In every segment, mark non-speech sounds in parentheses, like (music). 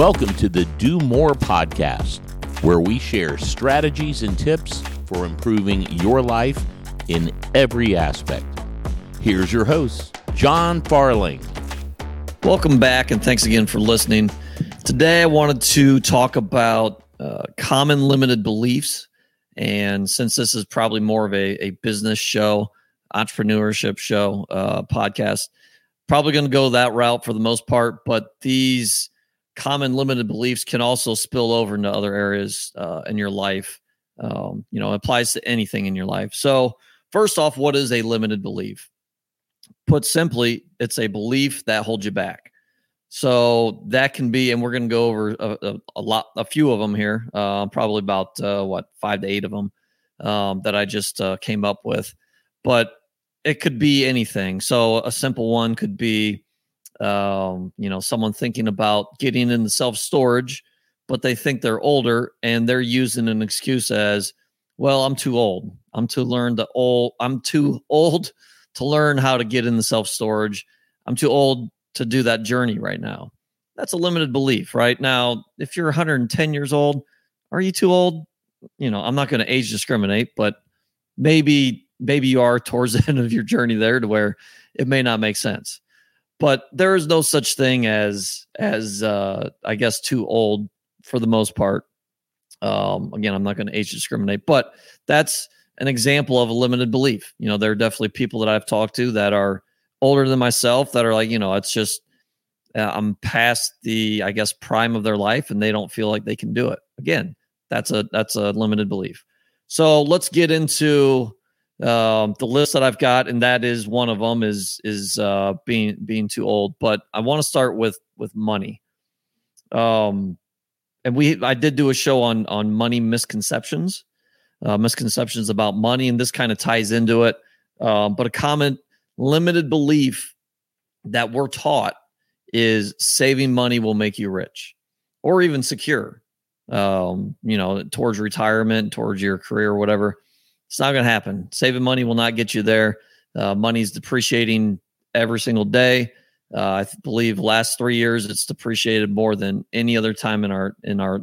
Welcome to the Do More podcast, where we share strategies and tips for improving your life in every aspect. Here's your host, Jon Farling. Welcome back, and thanks again for listening. Today, I wanted to talk about uh, common limited beliefs. And since this is probably more of a, a business show, entrepreneurship show, uh, podcast, probably going to go that route for the most part. But these common limited beliefs can also spill over into other areas uh, in your life. Um, you know, applies to anything in your life. So, first off, what is a limited belief? Put simply, it's a belief that holds you back. So that can be, and we're going to go over a, a, a, lot, a few of them here, uh, probably about uh, what five to eight of them um, that I just uh, came up with. But it could be anything. So a simple one could be, um, you know, someone thinking about getting into the self storage, but they think they're older and they're using an excuse as, well, I'm too old. I'm too learn to old. I'm too (laughs) old to learn how to get in the self storage. I'm too old to do that journey right now. That's a limited belief, right? Now, if you're 110 years old, are you too old? You know, I'm not going to age discriminate, but maybe maybe you are towards (laughs) the end of your journey there to where it may not make sense. But there is no such thing as as uh I guess too old for the most part. Um again, I'm not going to age discriminate, but that's an example of a limited belief. You know, there are definitely people that I've talked to that are older than myself that are like, you know, it's just uh, I'm past the I guess prime of their life and they don't feel like they can do it. Again, that's a that's a limited belief. So let's get into um, the list that I've got, and that is one of them is is uh, being being too old. But I want to start with with money. Um, and we I did do a show on on money misconceptions, uh, misconceptions about money, and this kind of ties into it. Um, but a common limited belief that we're taught is saving money will make you rich or even secure um, you know towards retirement towards your career whatever it's not going to happen saving money will not get you there uh, money's depreciating every single day uh, i believe last three years it's depreciated more than any other time in our in our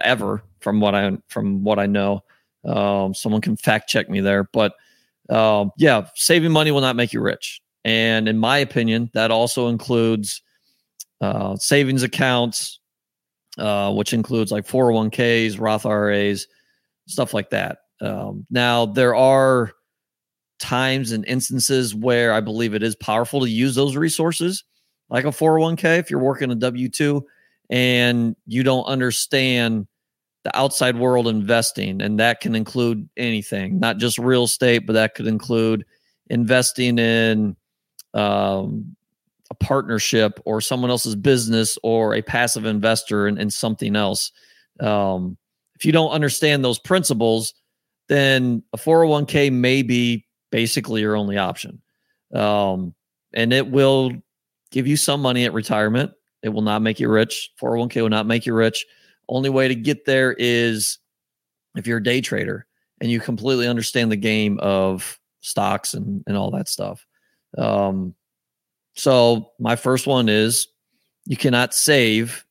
ever from what i from what i know um, someone can fact check me there but um, yeah, saving money will not make you rich. And in my opinion, that also includes uh, savings accounts, uh, which includes like 401ks, Roth IRAs, stuff like that. Um, now, there are times and instances where I believe it is powerful to use those resources, like a 401k if you're working a W 2 and you don't understand the outside world investing, and that can include anything, not just real estate, but that could include investing in um, a partnership or someone else's business or a passive investor in, in something else. Um, if you don't understand those principles, then a 401k may be basically your only option. Um, and it will give you some money at retirement. It will not make you rich. 401k will not make you rich. Only way to get there is if you're a day trader and you completely understand the game of stocks and, and all that stuff. Um, so my first one is you cannot save.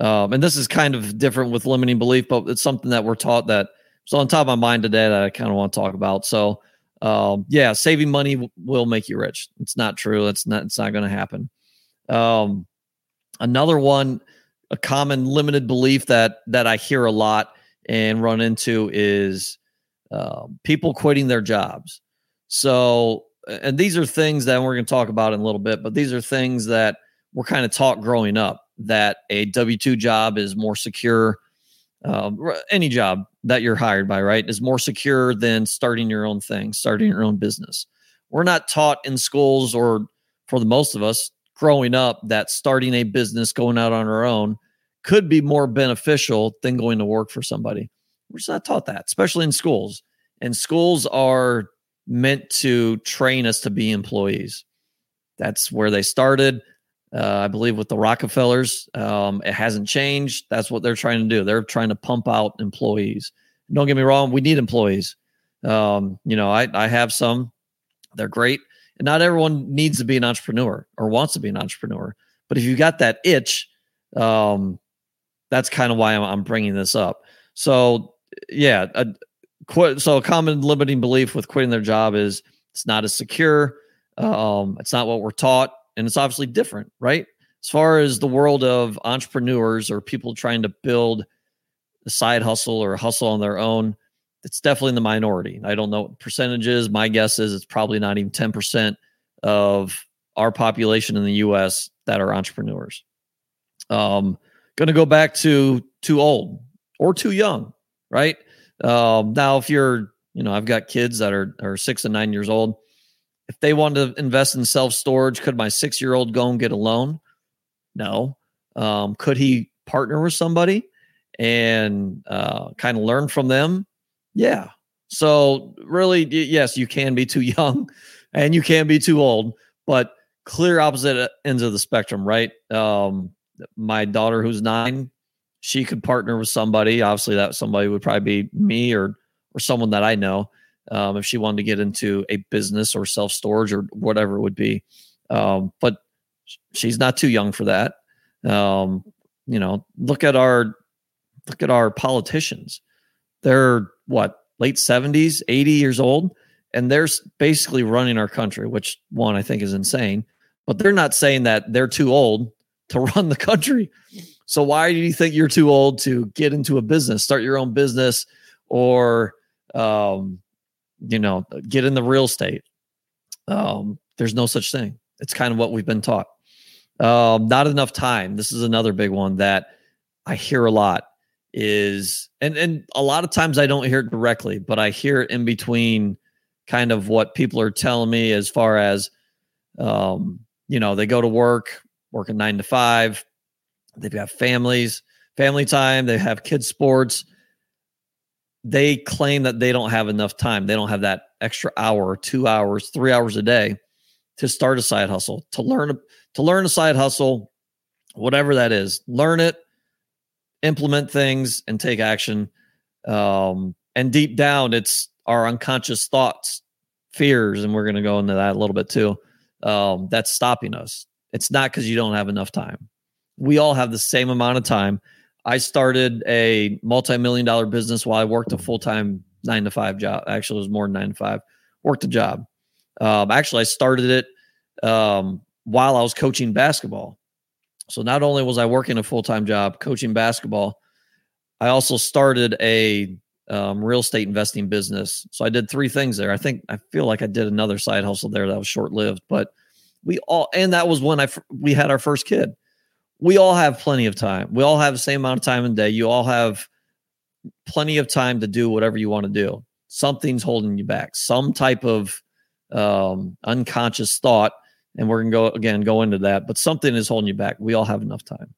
Um, and this is kind of different with limiting belief, but it's something that we're taught that so on top of my mind today that I kind of want to talk about. So, um, yeah, saving money w- will make you rich. It's not true. It's not. It's not going to happen. Um, another one a common limited belief that that I hear a lot and run into is uh, people quitting their jobs. So, and these are things that we're going to talk about in a little bit, but these are things that we're kind of taught growing up that a W two job is more secure. Uh, any job that you're hired by, right, is more secure than starting your own thing, starting your own business. We're not taught in schools, or for the most of us, growing up that starting a business, going out on our own, could be more beneficial than going to work for somebody. We're just not taught that, especially in schools. And schools are meant to train us to be employees. That's where they started. Uh, I believe with the Rockefellers, um, it hasn't changed. That's what they're trying to do. They're trying to pump out employees. Don't get me wrong, we need employees. Um, you know, I, I have some, they're great. And not everyone needs to be an entrepreneur or wants to be an entrepreneur. But if you got that itch, Um, that's kind of why I'm, I'm bringing this up. So yeah, a, quit. So a common limiting belief with quitting their job is it's not as secure. Um, it's not what we're taught, and it's obviously different, right? As far as the world of entrepreneurs or people trying to build a side hustle or hustle on their own, it's definitely in the minority. I don't know what percentages. My guess is it's probably not even 10% of our population in the US that are entrepreneurs. Um, going to go back to too old or too young, right? Um, now, if you're, you know, I've got kids that are, are six and nine years old. If they want to invest in self storage, could my six year old go and get a loan? No. Um, could he partner with somebody and uh, kind of learn from them? Yeah. So, really, yes, you can be too (laughs) young and you can be too old, but clear opposite ends of the spectrum, right? Um, my daughter, who's nine, she could partner with somebody. Obviously, that somebody would probably be me or or someone that I know. Um, if she wanted to get into a business or self storage or whatever it would be, um, but she's not too young for that. Um, you know, look at our look at our politicians. They're what late seventies, eighty years old, and they're basically running our country. Which one I think is insane. But they're not saying that they're too old to (laughs) run the country. So why do you think you're too old to get into a business, start your own business, or um, you know, get in the real estate? Um, there's no such thing. It's kind of what we've been taught. Um, not enough time. This is another big one that I hear a lot. Is and and a lot of times I don't hear it directly, but I hear it in between, kind of what people are telling me as far as, um, you know, they go to work, working nine to five, They've got families, family time. They have kids' sports. They claim that they don't have enough time. They don't have that extra hour, two hours, three hours a day to start a side hustle, to learn to learn a side hustle, whatever that is. Learn it, implement things, and take action. Um, and deep down, it's our unconscious thoughts, fears, and we're going to go into that a little bit too. Um, that's stopping us. It's not because you don't have enough time we all have the same amount of time. I started a multi-million dollar business while I worked a full-time nine to five job. Actually, it was more than nine to five. Worked a job. Um, actually, I started it um, while I was coaching basketball. So not only was I working a full-time job coaching basketball, I also started a um, real estate investing business. So I did three things there. I think I feel like I did another side hustle there that was short-lived, but we all and that was when I we had our first kid we all have plenty of time. We all have the same amount of time in the day. You all have plenty of time to do whatever you want to do. Something's holding you back, some type of um, unconscious thought. And we're going to go again, go into that, but something is holding you back. We all have enough time.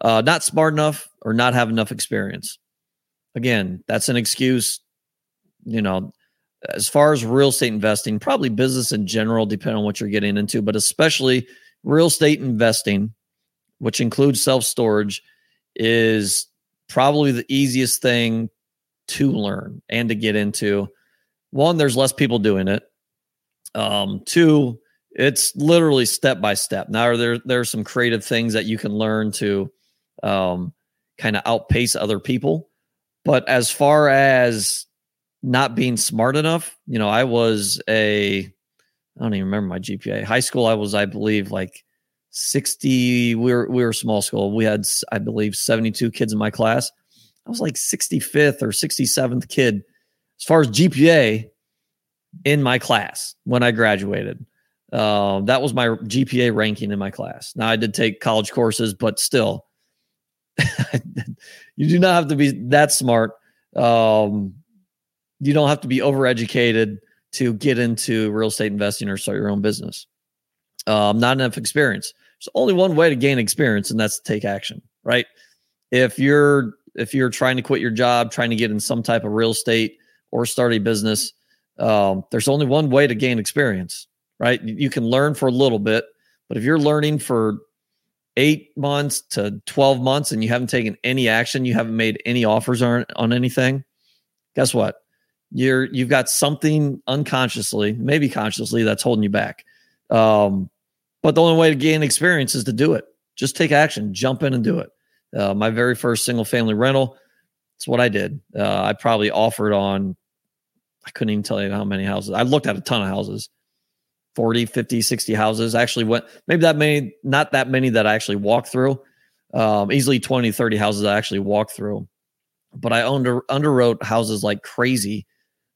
Uh, not smart enough or not have enough experience. Again, that's an excuse. You know, as far as real estate investing, probably business in general, depending on what you're getting into, but especially real estate investing which includes self storage, is probably the easiest thing to learn and to get into. One, there's less people doing it. Um, two, it's literally step by step. Now there there are some creative things that you can learn to um, kind of outpace other people. But as far as not being smart enough, you know, I was a I don't even remember my GPA. High school, I was, I believe, like 60 we were we were small school. We had i believe 72 kids in my class. I was like 65th or 67th kid as far as gpa in my class when i graduated. Um, that was my gpa ranking in my class. Now i did take college courses but still (laughs) you do not have to be that smart. Um, you don't have to be overeducated to get into real estate investing or start your own business. Um, not enough experience there's only one way to gain experience, and that's to take action, right? If you're if you're trying to quit your job, trying to get in some type of real estate or start a business, um, there's only one way to gain experience, right? You can learn for a little bit, but if you're learning for eight months to 12 months and you haven't taken any action, you haven't made any offers on, on anything, guess what? You're you've got something unconsciously, maybe consciously, that's holding you back. Um, but the only way to gain experience is to do it. Just take action, jump in and do it. Uh, my very first single family rental, that's what I did. Uh, I probably offered on, I couldn't even tell you how many houses. I looked at a ton of houses 40, 50, 60 houses. I actually went, maybe that many, not that many that I actually walked through. Um, easily 20, 30 houses I actually walked through. But I under, underwrote houses like crazy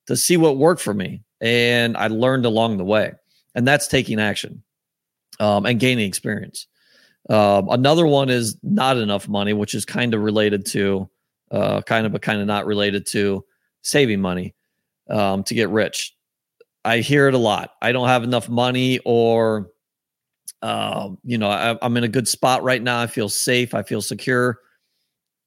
to see what worked for me. And I learned along the way. And that's taking action um, and gaining experience. Um, another one is not enough money, which is kind of related to, uh, kind of, but kind of not related to saving money um, to get rich. I hear it a lot. I don't have enough money, or, uh, you know, I, I'm in a good spot right now. I feel safe. I feel secure.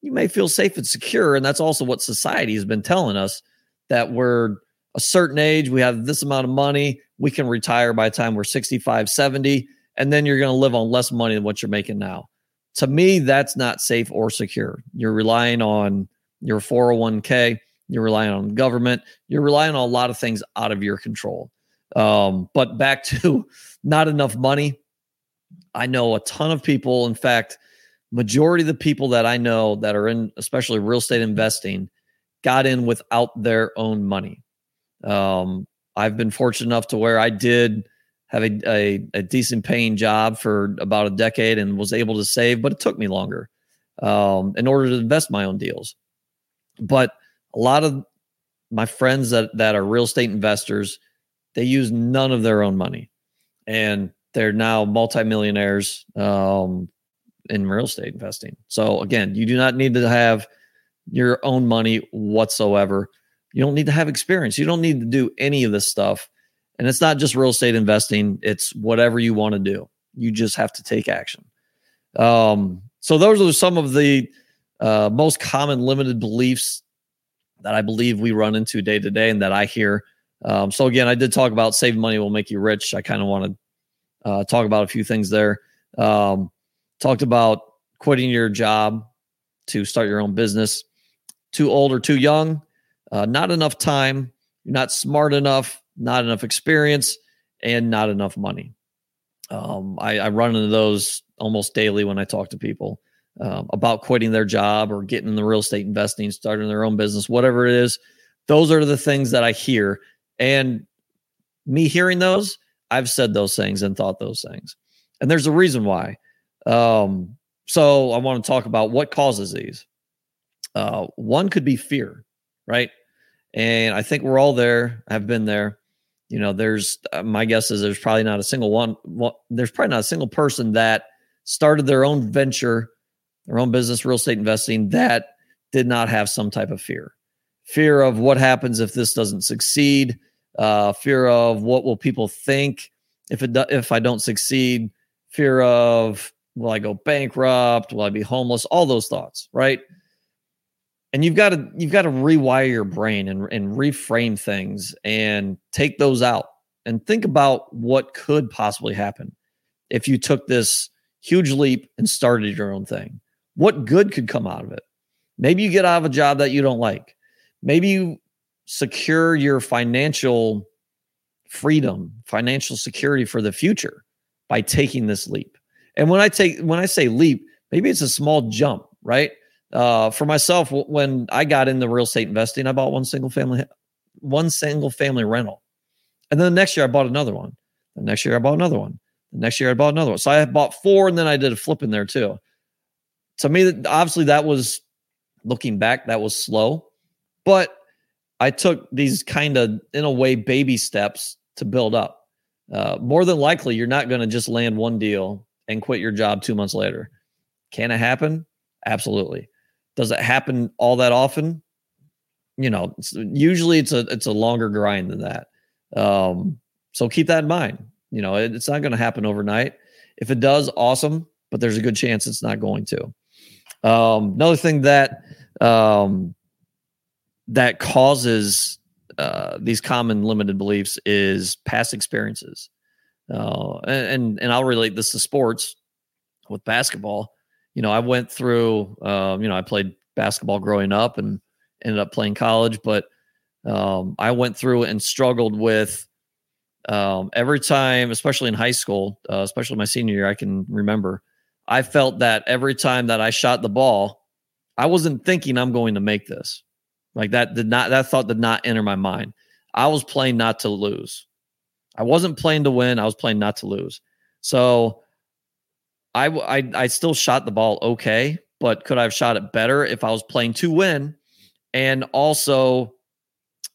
You may feel safe and secure. And that's also what society has been telling us that we're a certain age, we have this amount of money, we can retire by the time we're 65, 70 and then you're going to live on less money than what you're making now. To me, that's not safe or secure. You're relying on your 401k, you're relying on government, you're relying on a lot of things out of your control. Um, but back (laughs) to not enough money. I know a ton of people. In fact, majority of the people that I know that are in, especially real estate investing, got in without their own money. Um, I've been fortunate enough to where I did have a, a, a, decent paying job for about a decade and was able to save, but it took me longer um, in order to invest my own deals. But a lot of my friends that, that are real estate investors, they use none of their own money. And they're now multimillionaires um, in real estate investing. So again, you do not need to have your own money whatsoever. You don't need to have experience. You don't need to do any of this stuff and it's not just real estate investing, it's whatever you want to do. You just have to take action. Um, so, those are some of the uh, most common limited beliefs that I believe we run into day to day and that I hear. Um, so, again, I did talk about saving money will make you rich. I kind of want to uh, talk about a few things there. Um, talked about quitting your job to start your own business. Too old or too young, uh, not enough time, you're not smart enough, not enough experience, and not enough money. Um, I, I, run into those almost daily when I talk to people um, about quitting their job or getting in the real estate investing, starting their own business, whatever it is. Those are the things that I hear. And me hearing those, I've said those things and thought those things. And there's a reason why. Um, so I want to talk about what causes these. Uh, one could be fear, right? And I think we're all there. I've been there you know there's uh, my guess is there's probably not a single one well, there's probably not a single person that started their own venture their own business real estate investing that did not have some type of fear. Fear of what happens if this doesn't succeed uh, fear of what will people think if it do, if i don't succeed fear of will i go bankrupt will i be homeless all those thoughts right and you've got to you've got to rewire your brain and, and reframe things and take those out and think about what could possibly happen if you took this huge leap and started your own thing. What good could come out of it? Maybe you get out of a job that you don't like. Maybe you secure your financial freedom financial security for the future by taking this leap. And when i take when i say leap maybe it's a small jump right uh, for myself, when I got into real estate investing, I bought one single family, one single family rental, and then the next year I bought another one. The next year I bought another one. The next year I bought another one. So I bought four, and then I did a flip in there too. To me, obviously, that was looking back, that was slow, but I took these kind of, in a way, baby steps to build up. Uh, more than likely, you're not going to just land one deal and quit your job two months later. Can it happen? Absolutely. Does it happen all that often? You know, it's, usually it's a it's a longer grind than that. Um, so keep that in mind. You know, it, it's not going to happen overnight. If it does, awesome, but there's a good chance it's not going to. Um, another thing that um, that causes uh, these common limited beliefs is past experiences, uh, and and I'll relate this to sports with basketball you know, I went through, um, you know, I played basketball growing up and ended up playing college, but um, I went through and struggled with um, every time, especially in high school, uh, especially my senior year, I can remember I felt that every time that I shot the ball, I wasn't thinking I'm going to make this. Like that did not that thought did not enter my mind. I was playing not to lose. I wasn't playing to win. I was playing not to lose. So I I I still shot the ball okay, but could I have shot it better if I was playing to win and also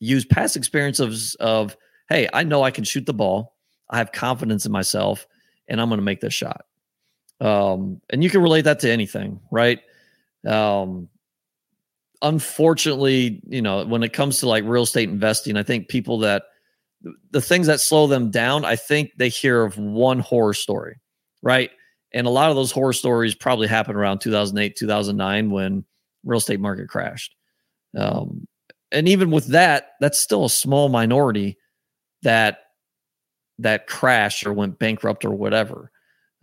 use past experience of of hey, I know I can shoot the ball. I have confidence in myself and I'm going to make this shot. Um, and you can relate that to anything, right? Um, unfortunately, you know, when it comes to like real estate investing, I think people that the things that slow them down, I think they hear of one horror story, right? And a lot of those horror stories probably happened around 2008, 2009 when real estate market crashed. Um, and even with that, that's still a small minority that that crashed or went bankrupt or whatever.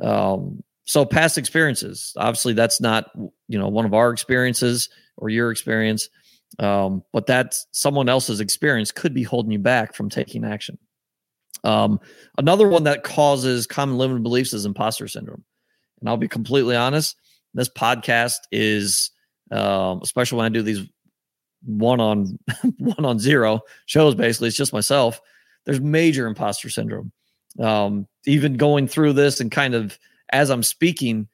Um, so past experiences, obviously, that's not you know one of our experiences or your experience, um, but that's someone else's experience could be holding you back from taking action. Um, another one that causes common limited beliefs is imposter syndrome, and I'll be completely honest. This podcast is, um, especially when I do these one on (laughs) one on zero shows, basically, it's just myself. There's major imposter syndrome. Um, even going through this and kind of as I'm speaking,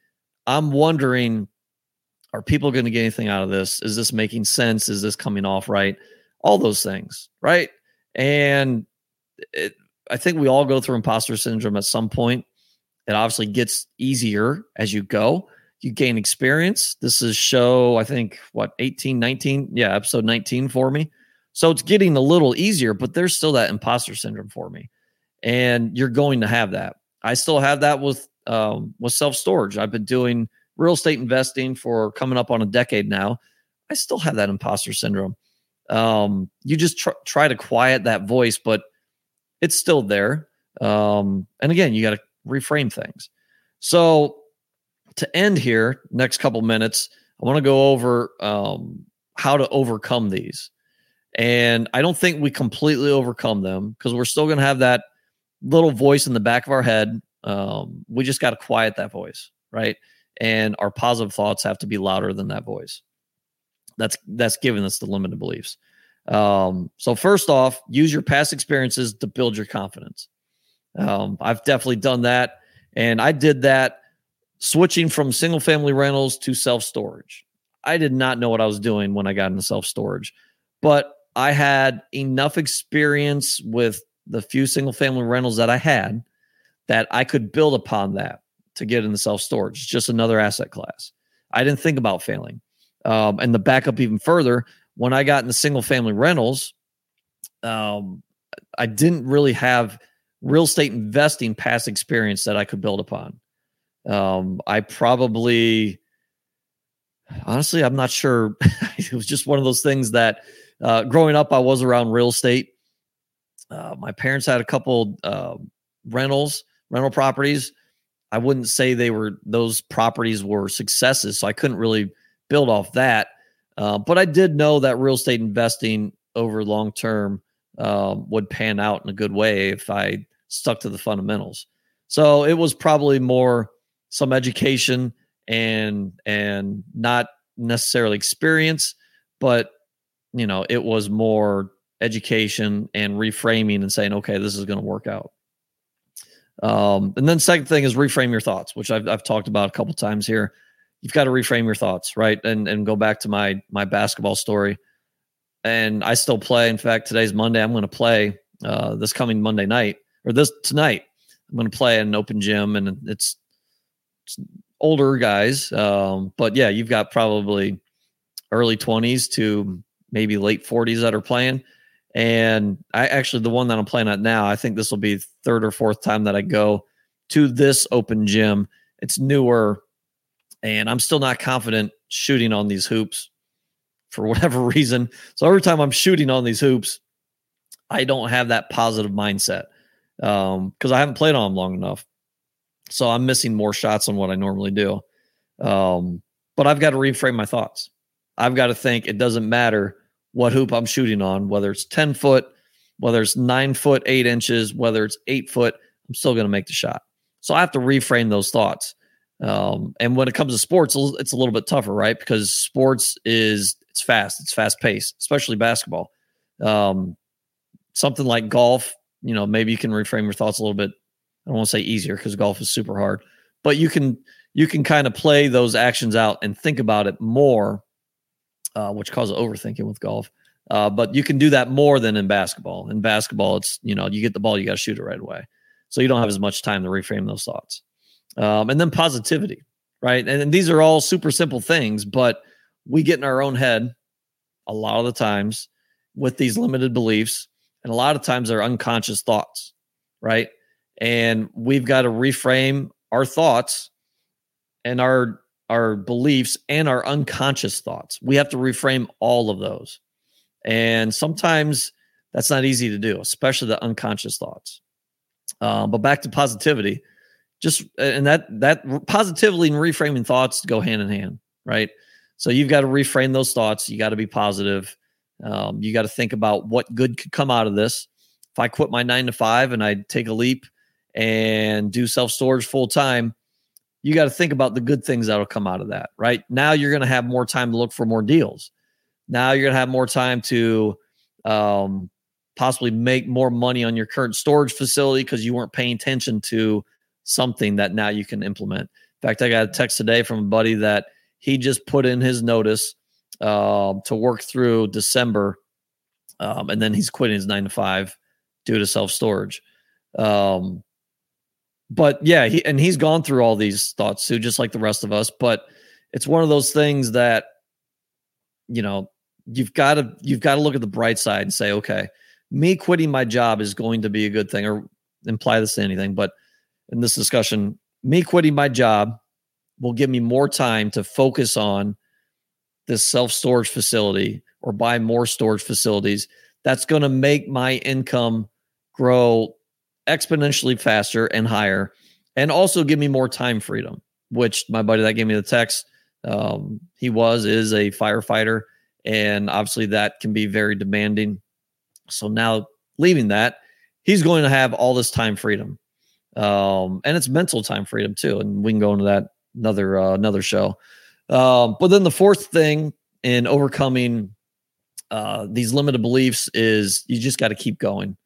I'm wondering are people going to get anything out of this? Is this making sense? Is this coming off right? All those things, right? And it, I think we all go through imposter syndrome at some point. It obviously gets easier as you go. You gain experience. This is show, I think, what, 18, 19? Yeah, episode 19 for me. So it's getting a little easier, but there's still that imposter syndrome for me. And you're going to have that. I still have that with um, with self storage. I've been doing real estate investing for coming up on a decade now. I still have that imposter syndrome. Um, you just tr- try to quiet that voice, but it's still there. Um, and again, you got to reframe things. So to end here, next couple minutes, I want to go over um, how to overcome these. And I don't think we completely overcome them because we're still going to have that little voice in the back of our head um, we just got to quiet that voice, right? And our positive thoughts have to be louder than that voice. That's that's giving us the limited beliefs. Um, so first off, use your past experiences to build your confidence. Um, I've definitely done that, and I did that switching from single family rentals to self storage. I did not know what I was doing when I got into self storage, but I had enough experience with the few single family rentals that I had that I could build upon that to get into self storage. It's just another asset class. I didn't think about failing. Um, and the backup even further, when I got into single family rentals, um, I didn't really have real estate investing past experience that I could build upon. Um, I probably, honestly, I'm not sure. (laughs) it was just one of those things that uh, growing up, I was around real estate. Uh, my parents had a couple uh, rentals rental properties. I wouldn't say they were those properties were successes, so I couldn't really build off that. Uh, but I did know that real estate investing over long term um, would pan out in a good way if I stuck to the fundamentals. So it was probably more some education and and not necessarily experience, but you know it was more education and reframing and saying, okay, this is going to work out. Um, and then second thing is reframe your thoughts, which I've, I've talked about a couple times here. You've got to reframe your thoughts, right? And and go back to my my basketball story. And I still play. In fact, today's Monday. I'm going to play uh, this coming Monday night or this tonight. I'm going to play an open gym, and it's, it's older guys. Um, but yeah, you've got probably early 20s to maybe late 40s that are playing. And I actually, the one that I'm playing at now, I think this will be third or fourth time that I go to this open gym. It's newer, and I'm still not confident shooting on these hoops for whatever (laughs) reason. So every time I'm shooting on these hoops, I don't have that positive mindset because um, I haven't played on them long enough. So I'm missing more shots than what I normally do. Um, but I've got to reframe my thoughts. I've got to think it doesn't matter what hoop I'm shooting on, whether it's 10 foot, whether it's nine foot, eight inches, whether it's eight foot, I'm still going to make the shot. So I have to reframe those thoughts. Um, and when it comes to sports, it's a little bit tougher, right? Because sports is it's fast, it's fast paced, especially basketball. Um, something like golf, you know, maybe you can reframe your thoughts a little bit. I don't want to say easier because golf is super hard, but you can you can kind of play those actions out and think about it more, uh, which causes overthinking with golf. Uh, but you can do that more than in basketball. In basketball, it's you know you get the ball, you got to shoot it right away, so you don't have as much time to reframe those thoughts. Um, and then positivity, right? And, and these are all super simple things, but we get in our own head a lot of the times with these limited beliefs, and a lot of times they're unconscious thoughts, right? And we've got to reframe our thoughts and our our beliefs and our unconscious thoughts. We have to reframe all of those. And sometimes that's not easy to do, especially the unconscious thoughts. Um, but back to positivity, just and that that positively and reframing thoughts go hand in hand, right? So you've got to reframe those thoughts. You got to be positive. Um, you got to think about what good could come out of this. If I quit my nine to five and I take a leap and do self storage full time, you got to think about the good things that'll come out of that, right? Now you're going to have more time to look for more deals. Now you're going to have more time to um, possibly make more money on your current storage facility because you weren't paying attention to something that now you can implement. In fact, I got a text today from a buddy that he just put in his notice uh, to work through December, um, and then he's quitting his nine to five due to self storage. Um, but yeah, he, and he's gone through all these thoughts too, just like the rest of us. But it's one of those things that you know you've got to you've got to look at the bright side and say, okay, me quitting my job is going to be a good thing, or imply this to anything. But in this discussion, me quitting my job will give me more time to focus on this self storage facility or buy more storage facilities. That's going to make my income grow exponentially faster and higher, and also give me more time freedom. Which my buddy that gave me the text, um, he was is a firefighter, and obviously that can be very demanding. So now leaving that, he's going to have all this time freedom, um, and it's mental time freedom too. And we can go into that another uh, another show. Um, but then the fourth thing in overcoming uh, these limited beliefs is you just got to keep going.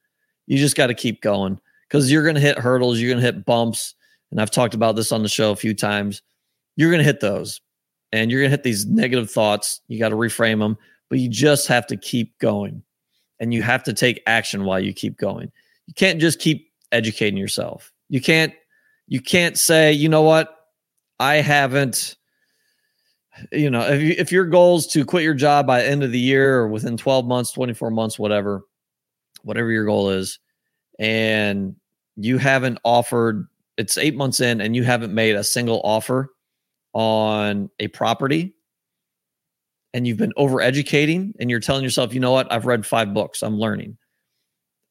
You just got to keep going because you're going to hit hurdles, you're going to hit bumps. And I've talked about this on the show a few times. You're going to hit those and you're going to hit these negative thoughts. You got to reframe them, but you just have to keep going and you have to take action while you keep going. You can't just keep educating yourself. You can't you can't say, "You know what? I haven't you know, if if your goal is to quit your job by end of the year or within 12 months, 24 months, whatever, whatever your goal is, and you haven't offered, it's eight months in and you haven't made a single offer on a property and you've been over educating and you're telling yourself, you know what, I've read five books, I'm learning.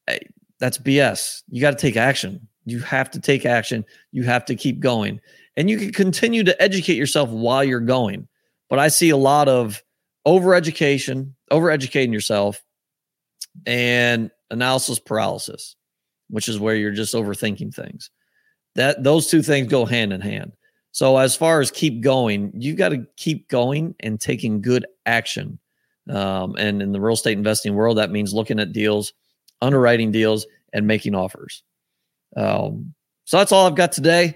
Eh, that's BS. You got to take action. You have to take action. You have to keep going. And you can continue to educate yourself while you're going. But I see a lot of over education, over educating yourself, and analysis paralysis which is where you're just overthinking things. That those two things go hand in hand. So as far as keep going, you've got to keep going and taking good action. Um, and in the real estate investing world, that means looking at deals, underwriting deals, and making offers. Um, so that's all I've got today.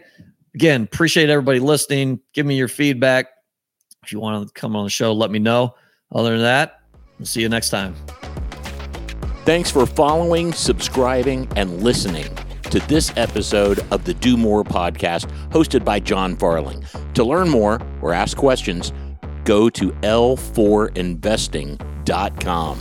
Again, appreciate everybody listening. Give me your feedback. If you want to come on the show, let me know. Other than that, we'll see you next time. Thanks for following, subscribing, and listening to this episode of the Do More podcast hosted by Jon Farling. To learn more or ask questions, go to l4investing.com.